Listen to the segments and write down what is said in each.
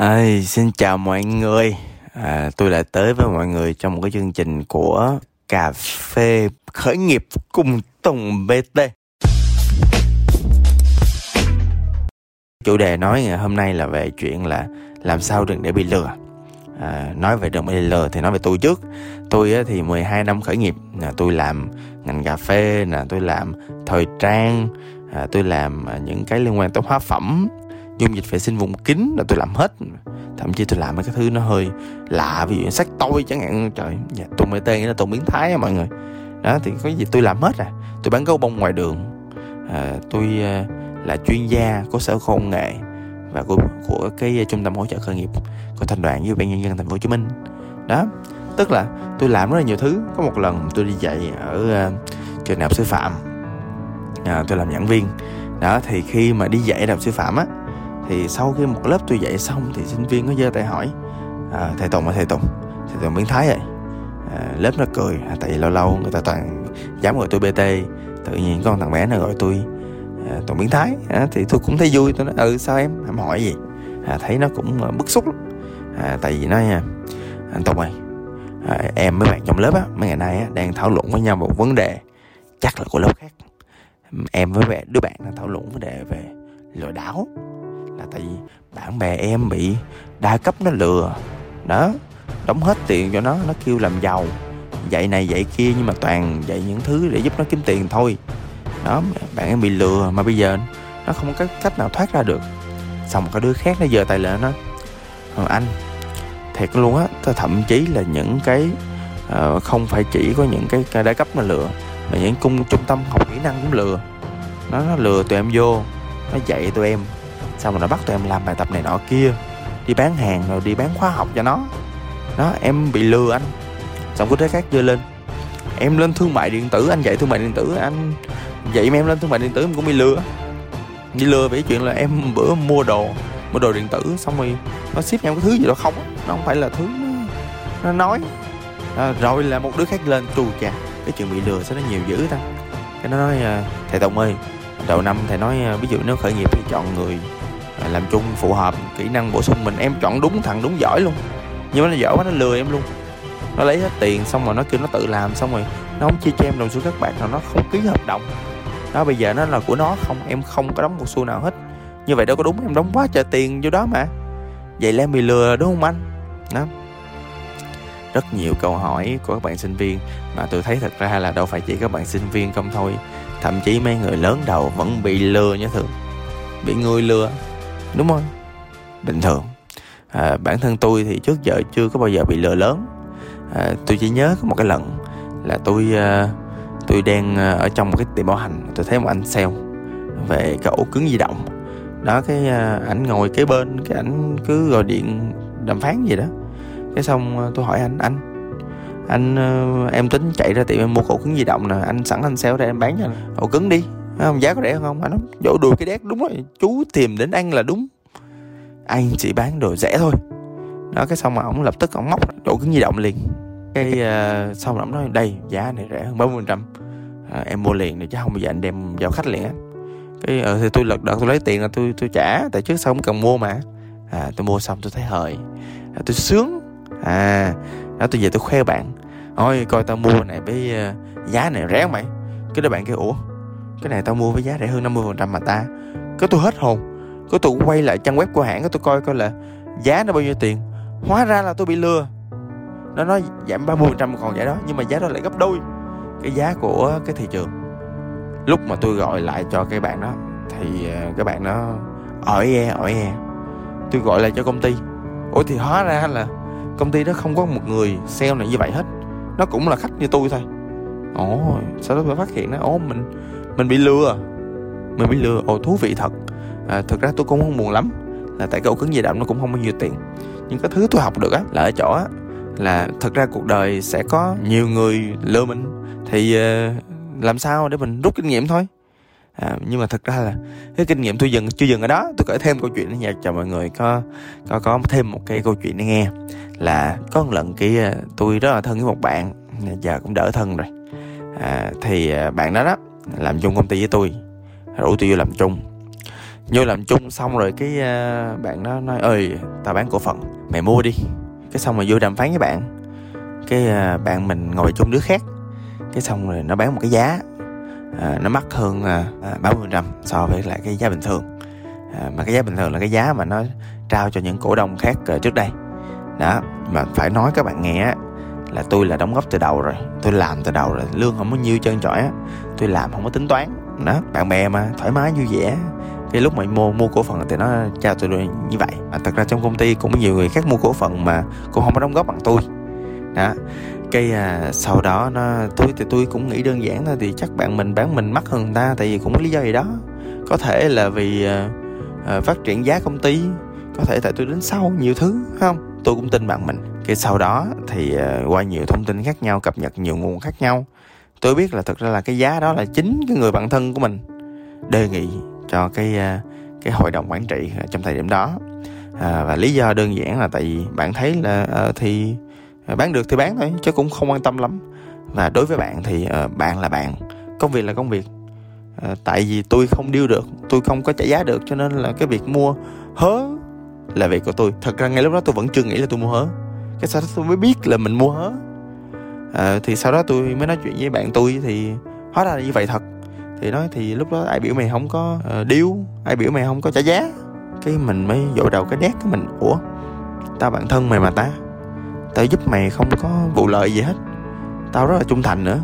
À, xin chào mọi người. À, Tôi lại tới với mọi người trong một cái chương trình của Cà phê khởi nghiệp cùng Tùng BT Chủ đề nói ngày hôm nay là về chuyện là làm sao đừng để bị lừa. À, Nói về đừng bị lừa thì nói về tôi trước. Tôi thì 12 năm khởi nghiệp. Tôi làm ngành cà phê, nè tôi làm thời trang à, Tôi làm à, những cái liên quan tới hóa phẩm dung dịch vệ sinh vùng kính là tôi làm hết. Thậm chí tôi làm mấy cái thứ nó hơi lạ ví dụ sách tôi chẳng hạn. Trời dạ, tôi mới tên là tôi biến thái á mọi người. Đó thì có gì tôi làm hết à. Tôi bán gấu bông ngoài đường. À, tôi à, là chuyên gia của sở công nghệ và của của cái trung tâm hỗ trợ khởi nghiệp của thành đoàn với ban nhân dân thành phố hồ chí minh. Đó tức là tôi làm rất là nhiều thứ. Có một lần tôi đi dạy ở uh, trường đại học sư phạm. À, tôi làm giảng viên. Đó thì khi mà đi dạy đại học sư phạm á thì sau khi một lớp tôi dạy xong thì sinh viên có giơ tay hỏi à, thầy tùng ơi thầy tùng. Thầy tùng biến thái vậy. À, lớp nó cười à, tại vì lâu lâu người ta toàn dám gọi tôi bt tự nhiên con thằng bé nó gọi tôi à, tùng biến thái. À, thì tôi cũng thấy vui tôi nói ừ sao em? Em hỏi gì? À, thấy nó cũng à, bức xúc lắm. À, tại vì nó nha anh tùng ơi à, em mấy bạn trong lớp á mấy ngày nay á, đang thảo luận với nhau một vấn đề chắc là của lớp khác. Em với đứa bạn đang thảo luận vấn đề về lừa đảo là tại vì bạn bè em bị đa cấp nó lừa. Đó đóng hết tiền cho nó nó kêu làm giàu. Dạy này dạy kia nhưng mà toàn dạy những thứ để giúp nó kiếm tiền thôi. Đó bạn em bị lừa mà bây giờ nó không có cách nào thoát ra được. Xong có đứa khác nó giờ tài lệ nó ờ, anh thiệt luôn á thậm chí là những cái uh, không phải chỉ có những cái, cái đa cấp mà lừa mà những cung trung tâm học kỹ năng cũng lừa. Nó nó lừa tụi em vô nó dạy tụi em xong rồi nó bắt tụi em làm bài tập này nọ kia. Đi bán hàng rồi đi bán khóa học cho nó. Đó em bị lừa anh. Xong có thế khác đưa lên. Em lên thương mại điện tử anh dạy thương mại điện tử. Anh dạy em lên thương mại điện tử em cũng bị lừa. Bị lừa về chuyện là em bữa mua đồ mua đồ điện tử xong rồi nó ship em cái thứ gì đó không nó không phải là thứ nó, nói. À, rồi là một đứa khác lên trù chà. Cái chuyện bị lừa sao nó nhiều dữ ta. Cái nó nói à, thầy tổng ơi đầu năm thầy nói à, ví dụ nếu khởi nghiệp thì chọn người làm chung phù hợp kỹ năng bổ sung mình. Em chọn đúng, thằng đúng giỏi luôn. Nhưng mà nó giỏi quá, nó lừa em luôn. Nó lấy hết tiền xong rồi nó kêu nó tự làm xong rồi nó không chia cho em đồng xu các bạn nào, nó không ký hợp đồng. Đó, bây giờ nó là của nó không, em không có đóng một xu nào hết. Như vậy đâu có đúng, em đóng quá trời tiền vô đó mà. Vậy là em bị lừa đúng không anh? Đó. Rất nhiều câu hỏi của các bạn sinh viên mà tôi thấy thật ra là đâu phải chỉ các bạn sinh viên không thôi. Thậm chí mấy người lớn đầu vẫn bị lừa như thường bị người lừa đúng không? Bình thường. À, bản thân tôi thì trước giờ chưa có bao giờ bị lừa lớn. À, tôi chỉ nhớ có một cái lần là tôi à, tôi đang à, ở trong một cái tiệm bảo hành. Tôi thấy một anh sale về cái ổ cứng di động. Đó cái à, ảnh ngồi kế bên cái ảnh cứ gọi điện đàm phán gì đó. Cái xong à, tôi hỏi anh anh anh em tính chạy ra tiệm em mua ổ cứng di động nè. Anh sẵn anh sale đây em bán cho ổ cứng đi không? Giá có rẻ không? Anh nói dỗ đùi cái đét đúng rồi. Chú tìm đến ăn là đúng. Anh chỉ bán đồ rẻ thôi. Đó cái xong mà ông lập tức ông móc đồ cứng di động liền. Cái uh, xong ông nói đây giá này rẻ hơn bốn phần trăm. À, em mua liền để chứ không bây giờ anh đem giao khách liền á. Cái ờ, thì tôi lật đật tôi lấy tiền là tôi tôi trả tại trước sau không cần mua mà. À tôi mua xong tôi thấy hời à, tôi sướng. À đó tôi về tôi khoe bạn. Thôi coi tao mua này với uh, giá này rẻ không mày? Cái đứa bạn kêu ủa cái này tao mua với giá rẻ hơn 50% mà ta. Cái tôi hết hồn. Cái tôi quay lại trang web của hãng cái tôi coi coi là giá nó bao nhiêu tiền. Hóa ra là tôi bị lừa. Nó nói giảm 30% còn giá đó, nhưng mà giá đó lại gấp đôi cái giá của cái thị trường. Lúc mà tôi gọi lại cho cái bạn đó, thì à, cái bạn nó ở e ở e. Tôi gọi lại cho công ty. Ủa thì hóa ra là công ty đó không có một người sale này như vậy hết. Nó cũng là khách như tôi thôi. Ồ, sao đó tôi phát hiện nó ồ, mình mình bị lừa. Mình bị lừa. Ồ thú vị thật. À, thực ra tôi cũng không buồn lắm. Là tại cái ổ cứng di động nó cũng không bao nhiêu tiền. Nhưng cái thứ tôi học được á là ở chỗ á là thực ra cuộc đời sẽ có nhiều người lừa mình. Thì uh, làm sao để mình rút kinh nghiệm thôi? À, nhưng mà thực ra là cái kinh nghiệm tôi dừng chưa dừng ở đó. Tôi kể thêm câu chuyện nhà cho mọi người có có có thêm một cái câu chuyện để nghe. Là có một lần kia ờ, tôi rất là thân với một bạn giờ cũng đỡ thân rồi. À, thì ờ, bạn đó đó làm chung công ty với tôi. Rủ tôi vô làm chung. Vô làm chung xong rồi cái uh, bạn đó nói ơi tao bán cổ phần mày mua đi. Cái xong rồi vô đàm phán với bạn. Cái uh, bạn mình ngồi chung đứa khác. Cái xong rồi nó bán một cái giá à, nó mắc hơn ba mươi phần trăm so với lại cái giá bình thường. À, mà cái giá bình thường là cái giá mà nó trao cho những cổ đông khác uh, trước đây. Đó mà phải nói các bạn nghe là tôi là đóng góp từ đầu rồi. Tôi làm từ đầu rồi lương không có nhiêu chân trọi á tôi làm không có tính toán. Đó bạn bè mà thoải mái vui vẻ. Cái lúc mà mua mua cổ phần thì nó chào tôi như vậy. À, thật ra trong công ty cũng có nhiều người khác mua cổ phần mà cũng không có đóng góp bằng tôi. Đó cái à, sau đó nó tôi thì tôi cũng nghĩ đơn giản thôi thì chắc bạn mình bán mình mắc hơn người ta tại vì cũng có lý do gì đó. Có thể là vì à, à, phát triển giá công ty có thể tại tôi đến sau nhiều thứ không? Tôi cũng tin bạn mình. Cái sau đó thì à, qua nhiều thông tin khác nhau cập nhật nhiều nguồn khác nhau tôi biết là thực ra là cái giá đó là chính cái người bạn thân của mình đề nghị cho cái ờ, cái hội đồng quản trị ờ, trong thời điểm đó. À, và lý do đơn giản là tại vì bạn thấy là uh, thì bán được thì bán thôi chứ cũng không quan tâm lắm. Và đối với bạn thì uh, bạn là bạn công việc là công việc. À, tại vì tôi không điêu được tôi không có trả giá được cho nên là cái việc mua hớ là việc của tôi. Thật ra ngay lúc đó tôi vẫn chưa nghĩ là tôi mua hớ. Cái sau đó tôi mới biết là mình mua hớ à, thì sau đó tôi mới nói chuyện với bạn tôi thì hóa ra là như vậy thật. Thì nói thì lúc đó ai biểu mày không có ờ, uh, điêu ai biểu mày không có trả giá. Cái mình mới dội đầu cái nét của mình ủa tao bạn thân mày mà ta tao giúp mày không có vụ lợi gì hết tao rất là trung thành nữa.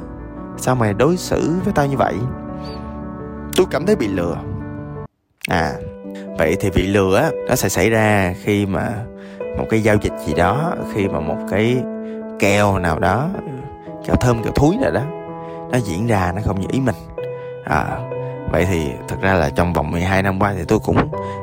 Sao mày đối xử với tao như vậy? Tôi cảm thấy bị lừa. À vậy thì bị lừa á nó sẽ xảy ra khi mà một cái giao dịch gì đó khi mà một cái kèo nào đó kèo thơm kèo thúi nào đó nó diễn ra nó không như ý mình. À, vậy thì thật ra là trong vòng 12 năm qua thì tôi cũng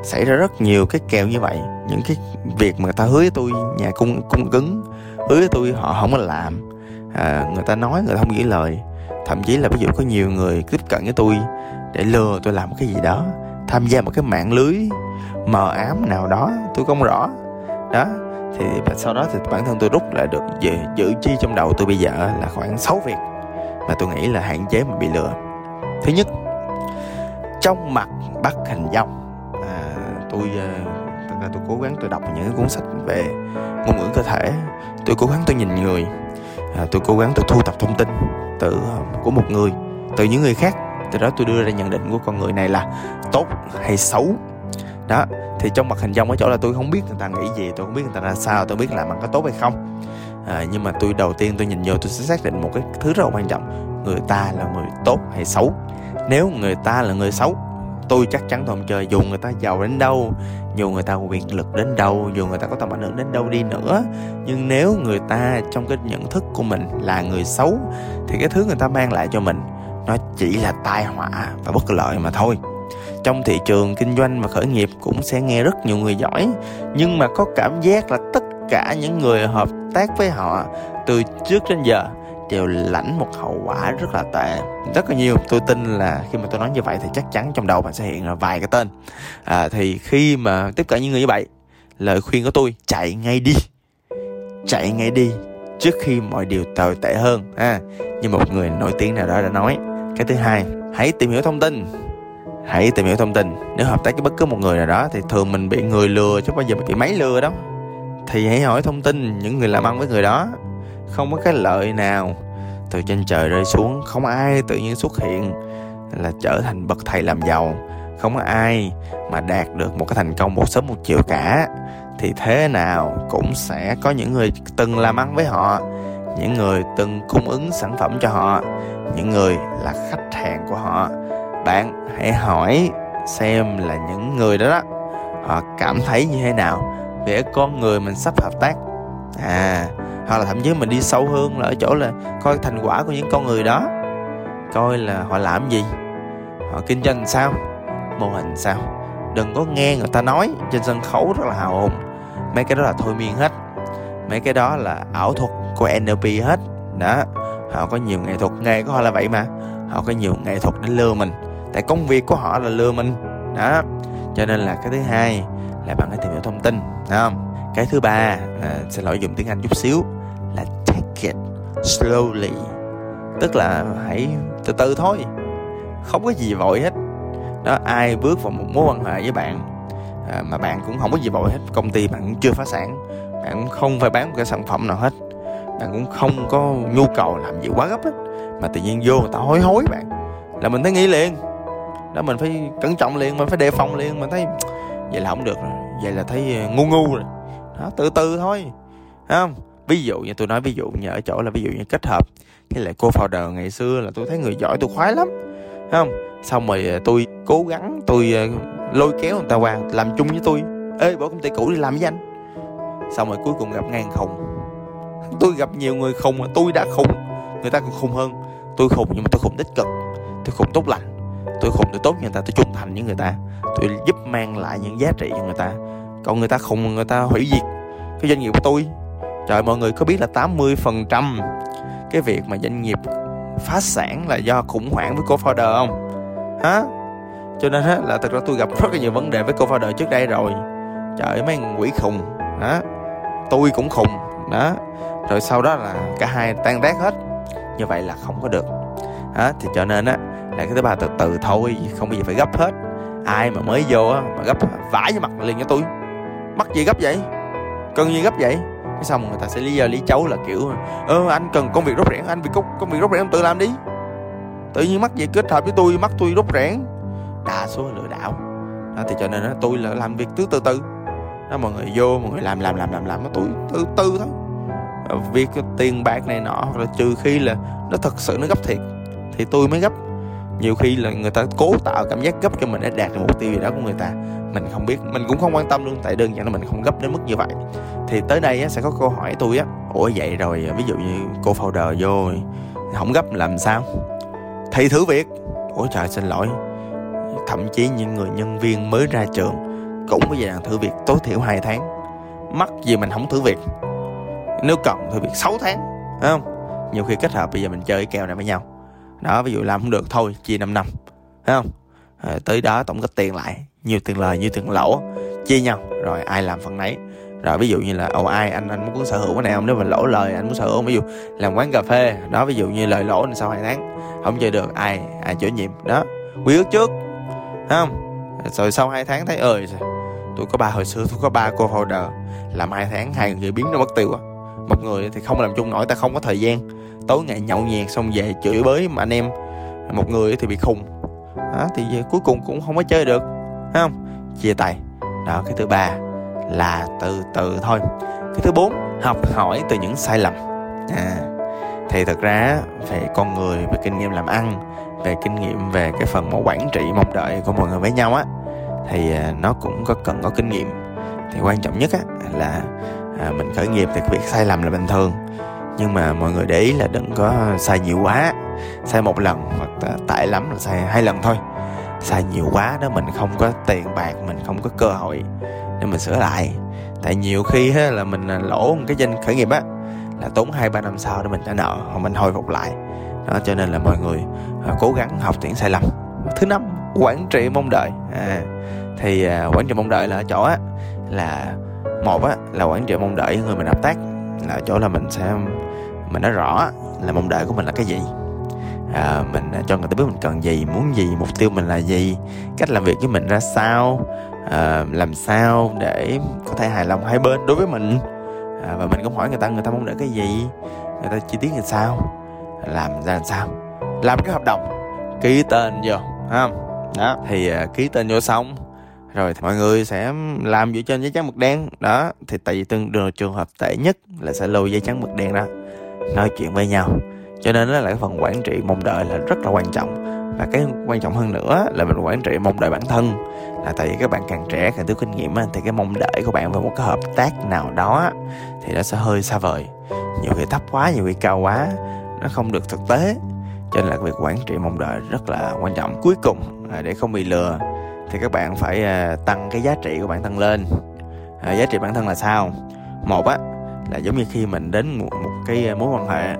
xảy ra rất nhiều cái kèo như vậy. Những cái việc mà người ta hứa với tôi nhà cung cung cứng hứa với tôi họ không có làm. À, người ta nói người ta không giữ lời. Thậm chí là ví dụ có nhiều người tiếp cận với tôi để lừa tôi làm một cái gì đó tham gia một cái mạng lưới mờ ám nào đó tôi không rõ. Đó thì sau đó thì bản thân tôi rút lại được giữ, giữ chi trong đầu tôi bây giờ là khoảng 6 việc mà tôi nghĩ là hạn chế mình bị lừa. Thứ nhất trong mặt bắt hình dong. À, tôi ờ, thật ra tôi cố gắng tôi đọc những cuốn sách về ngôn ngữ cơ thể. Tôi cố gắng tôi nhìn người. À, tôi cố gắng tôi thu thập thông tin từ ờ, của một người từ những người khác. Từ đó tôi đưa ra nhận định của con người này là tốt hay xấu. Đó thì trong mặt hình dong ở chỗ là tôi không biết người ta nghĩ gì tôi không biết người ta ra sao tôi biết làm ăn có tốt hay không. À, nhưng mà tôi đầu tiên tôi nhìn vô tôi sẽ xác định một cái thứ rất là quan trọng người ta là người tốt hay xấu. Nếu người ta là người xấu tôi chắc chắn tôi không chơi dù người ta giàu đến đâu dù người ta quyền lực đến đâu dù người ta có tầm ảnh hưởng đến đâu đi nữa nhưng nếu người ta trong cái nhận thức của mình là người xấu thì cái thứ người ta mang lại cho mình nó chỉ là tai họa và bất lợi mà thôi trong thị trường kinh doanh và khởi nghiệp cũng sẽ nghe rất nhiều người giỏi nhưng mà có cảm giác là tất cả những người hợp tác với họ từ trước đến giờ đều lãnh một hậu quả rất là tệ. Rất là nhiều tôi tin là khi mà tôi nói như vậy thì chắc chắn trong đầu bạn sẽ hiện ra vài cái tên. À, thì khi mà tiếp cận những người như vậy lời khuyên của tôi chạy ngay đi. Chạy ngay đi trước khi mọi điều tồi tệ hơn ha. Như một người nổi tiếng nào đó đã nói. Cái thứ hai hãy tìm hiểu thông tin hãy tìm hiểu thông tin. Nếu hợp tác với bất cứ một người nào đó, thì thường mình bị người lừa chứ bao giờ mình bị máy lừa đâu. Thì hãy hỏi thông tin những người làm ăn với người đó. Không có cái lợi nào. Từ trên trời rơi xuống, không ai tự nhiên xuất hiện là trở thành bậc thầy làm giàu. Không có ai mà đạt được một cái thành công một sớm một chiều cả. Thì thế nào cũng sẽ có những người từng làm ăn với họ, những người từng cung ứng sản phẩm cho họ, những người là khách hàng của họ bạn hãy hỏi xem là những người đó đó, họ cảm thấy như thế nào về con người mình sắp hợp tác. À hoặc là thậm chí mình đi sâu hơn là ở chỗ là coi thành quả của những con người đó, coi là họ làm gì, họ kinh doanh sao, mô hình sao. Đừng có nghe người ta nói trên sân khấu rất là hào hùng. Mấy cái đó là thôi miên hết. Mấy cái đó là ảo thuật của NLP hết. Đó, họ có nhiều nghệ thuật nghề của họ là vậy mà. Họ có nhiều nghệ thuật để lừa mình tại công việc của họ là lừa mình. Đó. Cho nên là cái thứ hai là bạn hãy tìm hiểu thông tin đúng không? Cái thứ ba à, xin lỗi dùng tiếng anh chút xíu là take it slowly. Tức là hãy từ từ thôi. Không có gì vội hết. Đó ai bước vào một mối quan hệ với bạn à, mà bạn cũng không có gì vội hết công ty bạn cũng chưa phá sản bạn cũng không phải bán một cái sản phẩm nào hết bạn cũng không có nhu cầu làm gì quá gấp hết mà tự nhiên vô người ta hối hối bạn là mình thấy nghĩ liền đó, mình phải cẩn trọng liền, mình phải đề phòng liền. Mình thấy vậy là không được rồi. Vậy là thấy ờ, ngu ngu rồi. Đó, từ từ thôi. Thấy không? Ví dụ như tôi nói ví dụ như ở chỗ là ví dụ như kết hợp với lại cô founder ngày xưa là tôi thấy người giỏi, tôi khoái lắm. Thấy không? Xong rồi ờ, tôi cố gắng tôi ờ, lôi kéo người ta qua làm chung với tôi. Ê, bỏ công ty cũ đi làm với anh. Xong rồi cuối cùng gặp ngang khùng. Tôi gặp nhiều người khùng mà tôi đã khùng. Người ta còn khùng hơn. Tôi khùng nhưng mà tôi khùng tích cực. Tôi khùng tốt lành tôi khùng tôi tốt với người ta, tôi trung thành với người ta. Tôi giúp mang lại những giá trị cho người ta. Còn người ta khùng, người ta hủy diệt cái doanh nghiệp của tôi. Trời mọi người có biết là 80 phần trăm cái việc mà doanh nghiệp phá sản là do khủng hoảng với cô founder không? Hả? Cho nên á, là thật ra tôi gặp rất là nhiều vấn đề với cô founder trước đây rồi. Trời mấy quỷ khùng. Đó. Tôi cũng khùng. Đó. Rồi sau đó là cả hai tan rác hết. Như vậy là không có được. Đó thì cho nên á là cái thứ ba từ từ thôi không bao giờ phải gấp hết. Ai mà mới vô á mà gấp vãi với mặt liền cho tôi mắc gì gấp vậy? Cần gì gấp vậy? Cái xong người ta sẽ lý do lý chấu là kiểu ơ anh cần công việc rốt rẽn anh việc công, công việc rốt rẽn tự làm đi. Tự nhiên mắc gì kết hợp với tôi mắc tôi rốt rẽn đa số lừa đảo. Đó, thì cho nên đó, tôi là làm việc từ từ từ. Đó mọi người vô mọi người làm làm làm làm làm tôi từ từ thôi. Việc tiền bạc này nọ hoặc là trừ khi là nó thật sự nó gấp thiệt thì tôi mới gấp nhiều khi là người ta cố tạo cảm giác gấp cho mình để đạt được mục tiêu gì đó của người ta. Mình không biết mình cũng không quan tâm luôn tại đơn giản là mình không gấp đến mức như vậy. Thì tới đây á, sẽ có câu hỏi tôi á ủa vậy rồi à, ví dụ như cô founder vô không gấp làm sao? Thì thử việc. Ủa trời xin lỗi. Thậm chí những người nhân viên mới ra trường cũng có giai đoạn thử việc tối thiểu 2 tháng. Mắc gì mình không thử việc? Nếu cần thử việc 6 tháng đúng không? Nhiều khi kết hợp bây giờ mình chơi cái kèo này với nhau đó ví dụ làm không được thôi chia 5 năm. Thấy không? À, tới đó tổng kết tiền lại. Nhiều tiền lời nhiều tiền lỗ. Chia nhau rồi ai làm phần nấy. Rồi ví dụ như là ồ ai anh anh muốn sở hữu cái này không? Nếu mà lỗ lời anh muốn sở hữu ví dụ làm quán cà phê. Đó ví dụ như lời lỗ sau hai tháng không chơi được ai ai chịu nhiệm. Đó quy ước trước. Thấy không? Rồi sau hai tháng thấy ơi tôi có ba hồi xưa tôi có ba cô holder. Làm hai tháng hai người biến nó mất tiêu á. Một người thì không làm chung nổi ta không có thời gian tối ngày nhậu nhẹt xong về chửi bới mà anh em. Một người thì bị khùng. Đó, thì cuối cùng cũng không có chơi được. Thấy không? Chia tay. Đó cái thứ ba là từ từ thôi. Cái thứ bốn học hỏi từ những sai lầm. À thì thật ra về con người về kinh nghiệm làm ăn về kinh nghiệm về cái phần mà quản trị mong đợi của mọi người với nhau á thì à, nó cũng có cần có kinh nghiệm. Thì quan trọng nhất á là à, mình khởi nghiệp thì việc sai lầm là bình thường nhưng mà mọi người để ý là đừng có sai nhiều quá. Sai một lần hoặc tệ lắm là sai hai lần thôi. Sai nhiều quá đó mình không có tiền bạc mình không có cơ hội để mình sửa lại. Tại nhiều khi á, là mình à, lỗ một cái danh khởi nghiệp á là tốn hai ba năm sau để mình trả nợ hoặc mình hồi phục lại. Đó cho nên là mọi người à, cố gắng học tiếng sai lầm. Thứ năm quản trị mong đợi. À, thì à, quản trị mong đợi là ở chỗ á là một á là quản trị mong đợi người mình hợp tác là chỗ là mình sẽ mình nói rõ là mong đợi của mình là cái gì. À, mình cho người ta biết mình cần gì muốn gì mục tiêu mình là gì cách làm việc với mình ra sao à, làm sao để có thể hài lòng hai bên đối với mình. À, và mình cũng hỏi người ta người ta mong đợi cái gì người ta chi tiết làm sao làm ra làm sao. Làm cái hợp đồng ký tên vô ha đó. Thì uh, ký tên vô xong rồi, mọi người sẽ làm dựa trên giấy trắng mực đen. Đó, thì tại vì tương đường trường hợp tệ nhất là sẽ lôi giấy trắng mực đen đó nói chuyện với nhau. Cho nên là cái phần quản trị mong đợi là rất là quan trọng. Và cái quan trọng hơn nữa là mình quản trị mong đợi bản thân. Là tại vì các bạn càng trẻ, càng thiếu kinh nghiệm thì cái mong đợi của bạn về một cái hợp tác nào đó thì nó sẽ hơi xa vời. Nhiều khi thấp quá, nhiều khi cao quá, nó không được thực tế. Cho nên là việc quản trị mong đợi rất là quan trọng. Cuối cùng là để không bị lừa thì các bạn phải à, tăng cái giá trị của bản thân lên. À, giá trị bản thân là sao? Một á là giống như khi mình đến một, một cái mối quan hệ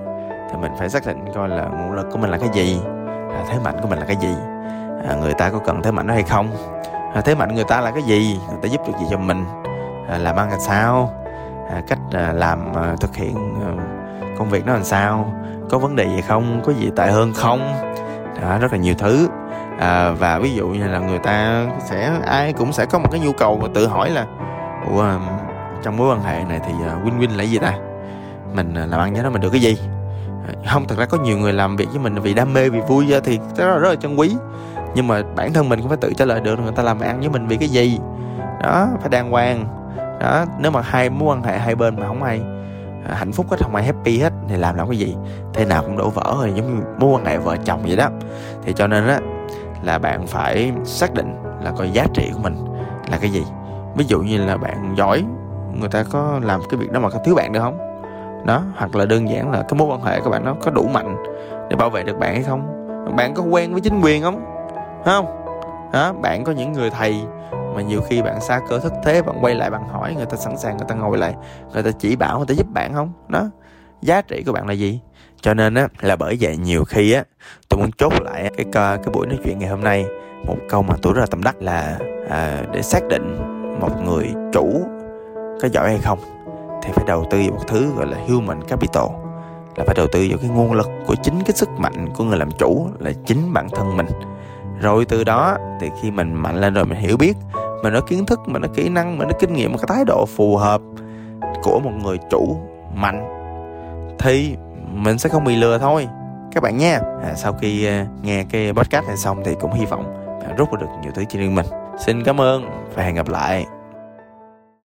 thì mình phải xác định coi là nguồn lực của mình là cái gì à, thế mạnh của mình là cái gì à, người ta có cần thế mạnh đó hay không? À, thế mạnh người ta là cái gì? Người ta giúp được gì cho mình? À, làm ăn làm sao? À, cách à, làm à, thực hiện à, công việc nó làm sao? Có vấn đề gì không? Có gì tệ hơn không? Đó, rất là nhiều thứ à, và ví dụ như là người ta sẽ ai cũng sẽ có một cái nhu cầu và tự hỏi là ủa trong mối quan hệ này thì à, win win là gì ta? Mình à, làm ăn với nó mình được cái gì? À, không thật ra có nhiều người làm việc với mình vì đam mê vì vui thì rất là, rất là chân quý. Nhưng mà bản thân mình cũng phải tự trả lời được người ta làm ăn với mình vì cái gì. Đó phải đàng hoàng. Đó nếu mà hai mối quan hệ hai bên mà không ai hạnh phúc hết không ai happy hết thì làm làm cái gì? Thế nào cũng đổ vỡ rồi giống như mối quan hệ vợ chồng vậy đó. Thì cho nên á là bạn phải xác định là coi giá trị của mình là cái gì. Ví dụ như là bạn giỏi, người ta có làm cái việc đó mà có thiếu bạn được không? Đó, hoặc là đơn giản là cái mối quan hệ của bạn nó có đủ mạnh để bảo vệ được bạn hay không? Bạn có quen với chính quyền không? Không? Đó bạn có những người thầy mà nhiều khi bạn xa cơ thất thế, bạn quay lại bạn hỏi, người ta sẵn sàng người ta ngồi lại, người ta chỉ bảo, người ta giúp bạn không? Đó, giá trị của bạn là gì? Cho nên á là bởi vậy nhiều khi á tôi muốn chốt lại cái cái buổi nói chuyện ngày hôm nay. Một câu mà tôi rất là tâm đắc là à, để xác định một người chủ có giỏi hay không thì phải đầu tư vào một thứ gọi là human capital là phải đầu tư vào cái nguồn lực của chính cái sức mạnh của người làm chủ là chính bản thân mình. Rồi từ đó thì khi mình mạnh lên rồi mình hiểu biết mình có kiến thức mình có kỹ năng mình có kinh nghiệm một cái thái độ phù hợp của một người chủ mạnh thì mình sẽ không bị lừa thôi. Các bạn nha. À, sau khi uh, nghe cái podcast này xong thì cũng hy vọng bạn rút được nhiều thứ trên riêng mình. Xin cảm ơn và hẹn gặp lại